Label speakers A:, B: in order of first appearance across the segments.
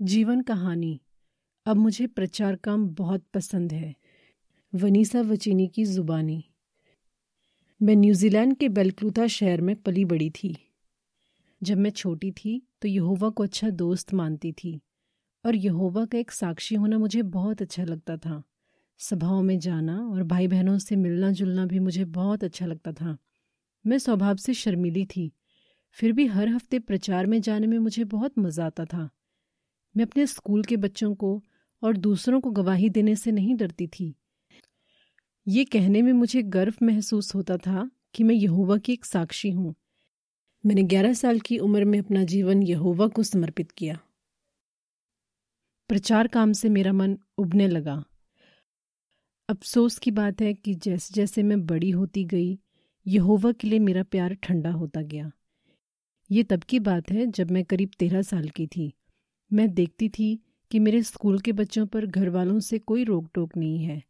A: जीवन कहानी। अब मुझे प्रचार काम बहुत पसंद है। वनीसा वचीनी की जुबानी। मैं न्यूजीलैंड के बेलक्रूथा शहर में पली बड़ी थी। जब मैं छोटी थी तो यहोवा को अच्छा दोस्त मानती थी। और यहोवा का एक साक्षी होना मुझे बहुत अच्छा लगता था। सभाओं में जाना और भाई बहनों से मिलना जुलना भी मुझे बहुत अच्छा लगता था। मैं स्वभाव से शर्मीली थी। फिर भी हर हफ़्ते प्रचार में जाने में मुझे बहुत मज़ा आता था। मैं अपने स्कूल के बच्चों को और दूसरों को गवाही देने से नहीं डरती थी। ये कहने में मुझे गर्व महसूस होता था कि मैं यहोवा की एक साक्षी हूँ। मैंने ग्यारह साल की उम्र में अपना जीवन यहोवा को समर्पित किया। प्रचार काम से मेरा मन उबने लगा। अफसोस की बात है कि जैसे जैसे मैं बड़ी होती गई, यहोवा के लिए मेरा प्यार ठंडा होता गया। ये तब की बात है जब मैं करीब तेरह साल की थी। मैं देखती थी कि मेरे स्कूल के बच्चों पर घर वालों से कोई रोक टोक नहीं है।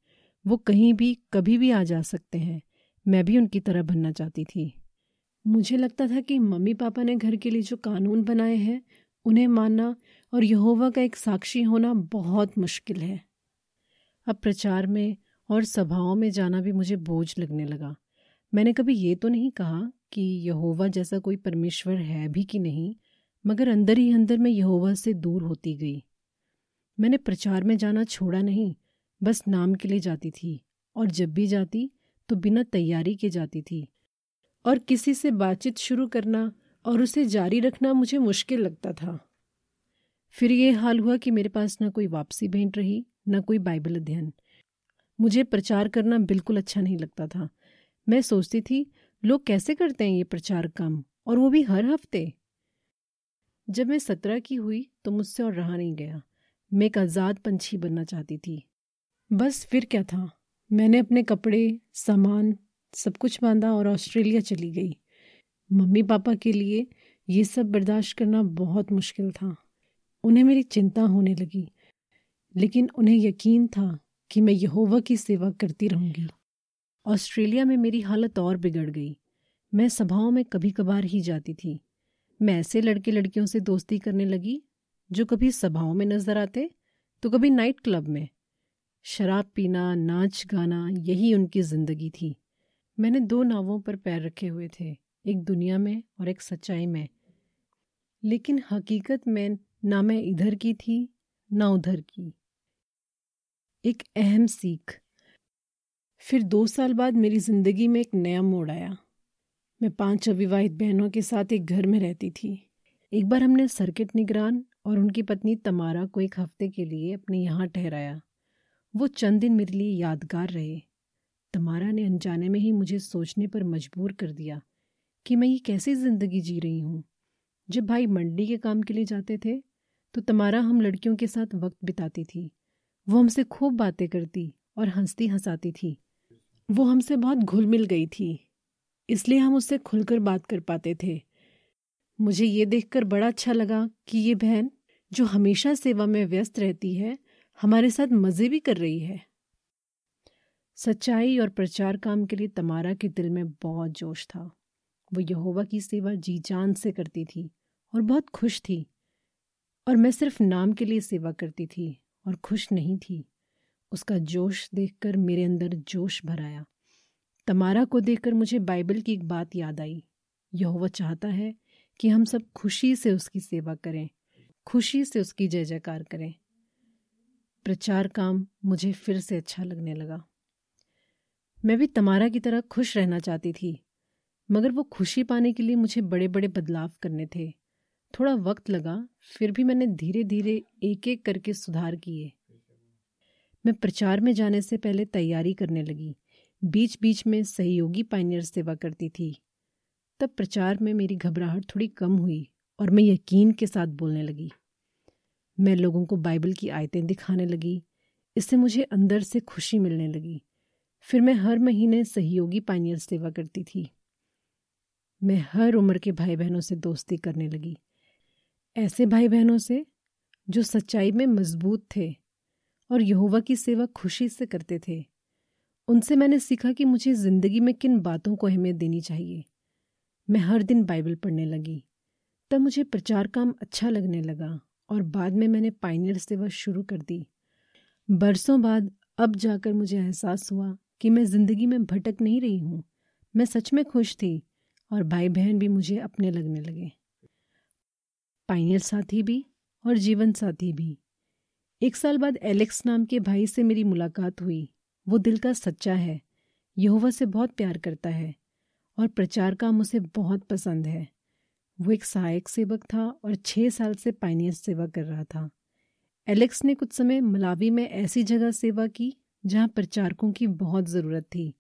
A: वो कहीं भी, कभी भी आ जा सकते हैं। मैं भी उनकी तरह बनना चाहती थी। मुझे लगता था कि मम्मी पापा ने घर के लिए जो कानून बनाए हैं, उन्हें मानना और यहोवा का एक साक्षी होना बहुत मुश्किल है। अब प्रचार में और सभाओं में जाना भी मुझे बोझ लगने लगा। मैंने कभी ये तो नहीं कहा कि यहोवा जैसा कोई परमेश्वर है भी कि नहीं मगर अंदर ही अंदर मैं यहोवा से दूर होती गई। मैंने प्रचार में जाना छोड़ा नहीं, बस नाम के लिए जाती थी, और जब भी जाती तो बिना तैयारी के जाती थी। और किसी से बातचीत शुरू करना और उसे जारी रखना मुझे मुश्किल लगता था। फिर ये हाल हुआ कि मेरे पास ना कोई वापसी भेंट रही, ना कोई बाइबल अध्ययन। मुझे प्रचार करना बिल्कुल अच्छा नहीं लगता था। मैं सोचती थी, लोग कैसे करते हैं ये प्रचार काम? और वो भी हर हफ़्ते। जब मैं सत्रह की हुई तो मुझसे और रहा नहीं गया। मैं एक आज़ाद पंछी बनना चाहती थी। बस फिर क्या था? मैंने अपने कपड़े, सामान, सब कुछ बांधा और ऑस्ट्रेलिया चली गई। मम्मी पापा के लिए ये सब बर्दाश्त करना बहुत मुश्किल था। उन्हें मेरी चिंता होने लगी, लेकिन उन्हें यकीन था कि मैं यहोवा की सेवा करती रहूँगी। ऑस्ट्रेलिया में मेरी हालत और बिगड़ गई। मैं सभाओं में कभी कभार ही जाती थी। मैं ऐसे लड़के लड़कियों से दोस्ती करने लगी, जो कभी सभाओं में नज़र आते तो कभी नाइट क्लब में। शराब पीना, नाच गाना, यही उनकी ज़िंदगी थी। मैंने दो नावों पर पैर रखे हुए थे, एक दुनिया में और एक सच्चाई में। लेकिन हकीकत में ना मैं इधर की थी, ना उधर की। एक अहम सीख। फिर दो साल बाद मेरी ज़िंदगी में एक नया मोड़ आया। मैं पाँच अविवाहित बहनों के साथ एक घर में रहती थी। एक बार हमने सर्किट निगरान और उनकी पत्नी तमारा को एक हफ़्ते के लिए अपने यहाँ ठहराया। वो चंद दिन मेरे लिए यादगार रहे। तमारा ने अनजाने में ही मुझे सोचने पर मजबूर कर दिया कि मैं ये कैसी ज़िंदगी जी रही हूँ। जब भाई मंडी के काम के लिए जाते थे तो तमारा हम लड़कियों के साथ वक्त बिताती थी। वो हमसे खूब बातें करती और हंसती हंसाती थी। वो हमसे बहुत घुल मिल गई थी। इसलिए हम उससे खुलकर बात कर पाते थे। मुझे ये देखकर बड़ा अच्छा लगा कि ये बहन, जो हमेशा सेवा में व्यस्त रहती है, हमारे साथ मज़े भी कर रही है। सच्चाई और प्रचार काम के लिए तमारा के दिल में बहुत जोश था। वो यहोवा की सेवा जी जान से करती थी और बहुत खुश थी। और मैं सिर्फ़ नाम के लिए सेवा करती थी और खुश नहीं थी। उसका जोश देखकर मेरे अंदर जोश भर आया। तमारा को देखकर मुझे बाइबल की एक बात याद आई। यहोवा चाहता है कि हम सब खुशी से उसकी सेवा करें, खुशी से उसकी जय जयकार करें। प्रचार काम मुझे फिर से अच्छा लगने लगा। मैं भी तमारा की तरह खुश रहना चाहती थी, मगर वो खुशी पाने के लिए मुझे बड़े बड़े बदलाव करने थे। थोड़ा वक्त लगा, फिर भी मैंने धीरे धीरे एक एक करके सुधार किए। मैं प्रचार में जाने से पहले तैयारी करने लगी। बीच बीच में सहयोगी पाइनियर सेवा करती थी। तब प्रचार में मेरी घबराहट थोड़ी कम हुई और मैं यकीन के साथ बोलने लगी। मैं लोगों को बाइबल की आयतें दिखाने लगी। इससे मुझे अंदर से खुशी मिलने लगी। फिर मैं हर महीने सहयोगी पाइनियर सेवा करती थी। मैं हर उम्र के भाई बहनों से दोस्ती करने लगी। ऐसे भाई बहनों से जो सच्चाई में मज़बूत थे और यहोवा की सेवा खुशी से करते थे। उनसे मैंने सीखा कि मुझे ज़िंदगी में किन बातों को अहमियत देनी चाहिए। मैं हर दिन बाइबल पढ़ने लगी, तब मुझे प्रचार काम अच्छा लगने लगा और बाद में मैंने पाइनियर सेवा शुरू कर दी। बरसों बाद अब जाकर मुझे एहसास हुआ कि मैं ज़िंदगी में भटक नहीं रही हूँ। मैं सच में खुश थी और भाई बहन भी मुझे अपने लगने लगे। पाइनियर साथी भी और जीवन साथी भी। एक साल बाद एलेक्स नाम के भाई से मेरी मुलाकात हुई। वो दिल का सच्चा है। यहोवा से बहुत प्यार करता है और प्रचार काम उसे बहुत पसंद है। वो एक सहायक सेवक था और छः साल से पाइनियर सेवा कर रहा था। एलेक्स ने कुछ समय मलावी में ऐसी जगह सेवा की जहाँ प्रचारकों की बहुत ज़रूरत थी।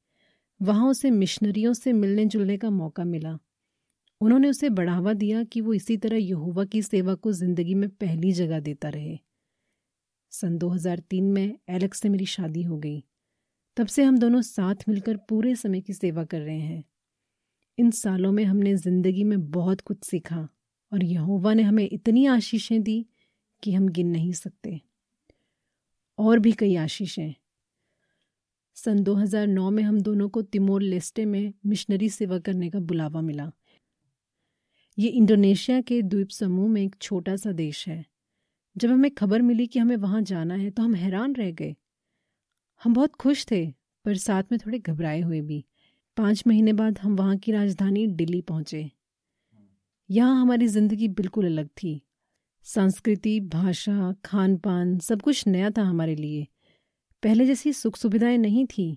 A: वहाँ उसे मिशनरियों से मिलने जुलने का मौका मिला। उन्होंने उसे बढ़ावा दिया कि वो इसी तरह यहोवा की सेवा को ज़िंदगी में पहली जगह देता रहे। सन 2003 में एलेक्स से मेरी शादी हो गई। तब से हम दोनों साथ मिलकर पूरे समय की सेवा कर रहे हैं। इन सालों में हमने ज़िंदगी में बहुत कुछ सीखा और यहोवा ने हमें इतनी आशीषें दी कि हम गिन नहीं सकते। और भी कई आशीषें। सन 2009 में हम दोनों को तिमोर लेस्टे में मिशनरी सेवा करने का बुलावा मिला। ये इंडोनेशिया के द्वीप समूह में एक छोटा सा देश है। जब हमें खबर मिली कि हमें वहाँ जाना है तो हम हैरान रह गए। हम बहुत खुश थे, पर साथ में थोड़े घबराए हुए भी। पाँच महीने बाद हम वहाँ की राजधानी दिल्ली पहुँचे। यहाँ हमारी ज़िंदगी बिल्कुल अलग थी। संस्कृति, भाषा खान पान सब कुछ नया था हमारे लिए। पहले जैसी सुख सुविधाएँ नहीं थी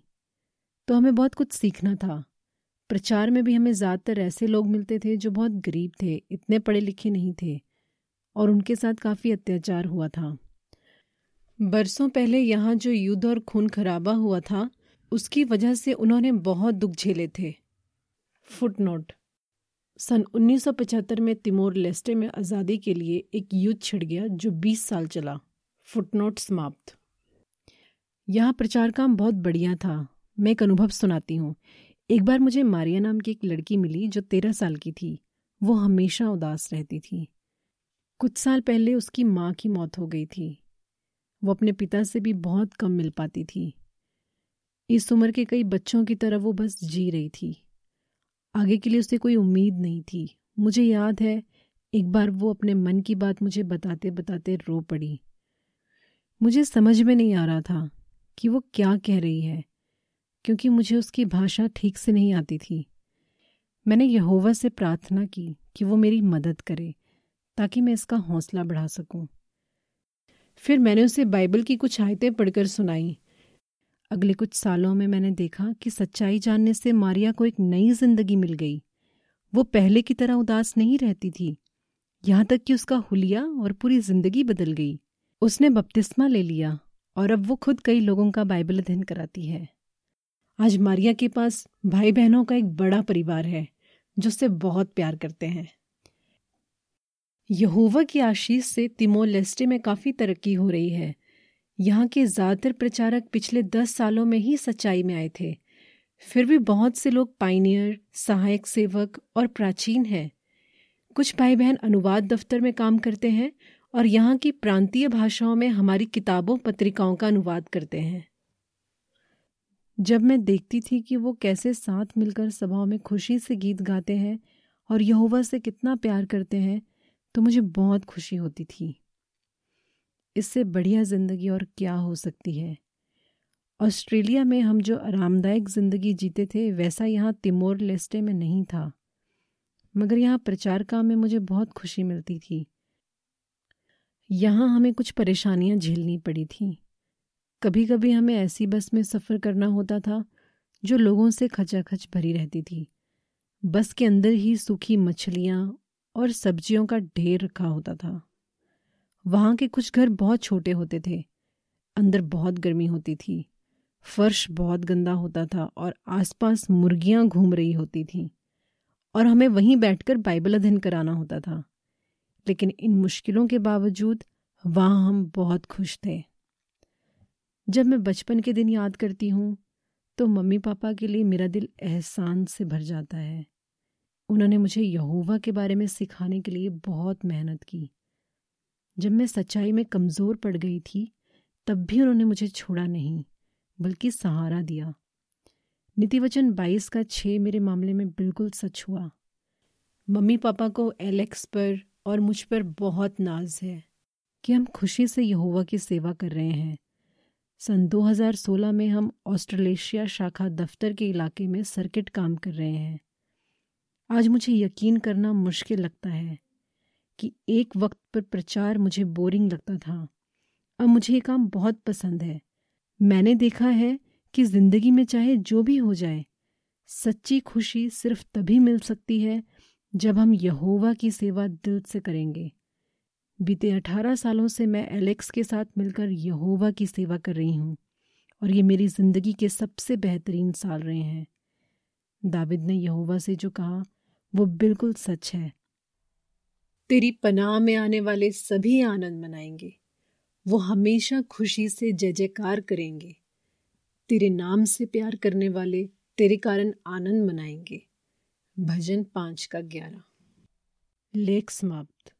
A: तो हमें बहुत कुछ सीखना था। प्रचार में भी हमें ज़्यादातर ऐसे लोग मिलते थे जो बहुत गरीब थे, इतने पढ़े लिखे नहीं थे, और उनके साथ काफ़ी अत्याचार हुआ था। बरसों पहले यहाँ जो युद्ध और खून खराबा हुआ था, उसकी वजह से उन्होंने बहुत दुख झेले थे। फुटनोट। सन 1975 में तिमोर लेस्टे में आज़ादी के लिए एक युद्ध छिड़ गया जो 20 साल चला। फुटनोट समाप्त। यहाँ प्रचार काम बहुत बढ़िया था। मैं एक अनुभव सुनाती हूँ। एक बार मुझे मारिया नाम की एक लड़की मिली जो तेरह साल की थी। वो हमेशा उदास रहती थी। कुछ साल पहले उसकी माँ की मौत हो गई थी। वो अपने पिता से भी बहुत कम मिल पाती थी। इस उम्र के कई बच्चों की तरह वो बस जी रही थी। आगे के लिए उसे कोई उम्मीद नहीं थी। मुझे याद है, एक बार वो अपने मन की बात मुझे बताते बताते रो पड़ी। मुझे समझ में नहीं आ रहा था कि वो क्या कह रही है, क्योंकि मुझे उसकी भाषा ठीक से नहीं आती थी। मैंने यहोवा से प्रार्थना की कि वो मेरी मदद करे, ताकि मैं इसका हौसला बढ़ा सकूँ। फिर मैंने उसे बाइबल की कुछ आयतें पढ़कर सुनाई। अगले कुछ सालों में मैंने देखा कि सच्चाई जानने से मारिया को एक नई ज़िंदगी मिल गई। वो पहले की तरह उदास नहीं रहती थी। यहाँ तक कि उसका हुलिया और पूरी ज़िंदगी बदल गई। उसने बपतिस्मा ले लिया और अब वो खुद कई लोगों का बाइबल अध्ययन कराती है। आज मारिया के पास भाई बहनों का एक बड़ा परिवार है, जो उससे बहुत प्यार करते हैं। यहोवा की आशीष से तिमो लेस्टे में काफ़ी तरक्की हो रही है। यहाँ के ज़्यादातर प्रचारक पिछले दस सालों में ही सच्चाई में आए थे। फिर भी बहुत से लोग पाइनियर, सहायक सेवक और प्राचीन हैं। कुछ भाई बहन अनुवाद दफ्तर में काम करते हैं और यहाँ की प्रांतीय भाषाओं में हमारी किताबों, पत्रिकाओं का अनुवाद करते हैं। जब मैं देखती थी कि वो कैसे साथ मिलकर सभाओं में खुशी से गीत गाते हैं और यहोवा से कितना प्यार करते हैं तो मुझे बहुत खुशी होती थी। इससे बढ़िया ज़िंदगी और क्या हो सकती है? ऑस्ट्रेलिया में हम जो आरामदायक ज़िंदगी जीते थे, वैसा यहाँ तिमोर लेस्टे में नहीं था। मगर यहाँ प्रचार काम में मुझे बहुत खुशी मिलती थी। यहाँ हमें कुछ परेशानियाँ झेलनी पड़ी थी। कभी कभी हमें ऐसी बस में सफ़र करना होता था, जो लोगों से खचाखच भरी रहती थी। बस के अंदर ही सूखी मछलियाँ और सब्जियों का ढेर रखा होता था। वहाँ के कुछ घर बहुत छोटे होते थे। अंदर बहुत गर्मी होती थी। फर्श बहुत गंदा होता था और आसपास मुर्गियाँ घूम रही होती थीं। और हमें वहीं बैठकर बाइबल अध्ययन कराना होता था। लेकिन इन मुश्किलों के बावजूद वहाँ हम बहुत खुश थे। जब मैं बचपन के दिन याद करती हूँ तो मम्मी पापा के लिए मेरा दिल एहसान से भर जाता है। उन्होंने मुझे यहोवा के बारे में सिखाने के लिए बहुत मेहनत की। जब मैं सच्चाई में कमज़ोर पड़ गई थी, तब भी उन्होंने मुझे छोड़ा नहीं, बल्कि सहारा दिया। नीतिवचन बाईस का छः मेरे मामले में बिल्कुल सच हुआ। मम्मी पापा को एलेक्स पर और मुझ पर बहुत नाज है कि हम खुशी से यहोवा की सेवा कर रहे हैं। सन 2016 में हम ऑस्ट्रेलेशिया शाखा दफ्तर के इलाके में सर्किट काम कर रहे हैं। आज मुझे यकीन करना मुश्किल लगता है कि एक वक्त पर प्रचार मुझे बोरिंग लगता था। अब मुझे ये काम बहुत पसंद है। मैंने देखा है कि ज़िंदगी में चाहे जो भी हो जाए, सच्ची खुशी सिर्फ़ तभी मिल सकती है जब हम यहोवा की सेवा दिल से करेंगे। बीते अठारह सालों से मैं एलेक्स के साथ मिलकर यहोवा की सेवा कर रही हूँ और ये मेरी ज़िंदगी के सबसे बेहतरीन साल रहे हैं। दाविद ने यहोवा से जो कहा वो बिल्कुल सच है। तेरी पनाह में आने वाले सभी आनंद मनाएँगे। वो हमेशा खुशी से जय जयकार करेंगे। तेरे नाम से प्यार करने वाले तेरे कारण आनंद मनाएँगे। भजन पाँच का ग्यारह। लेख समाप्त।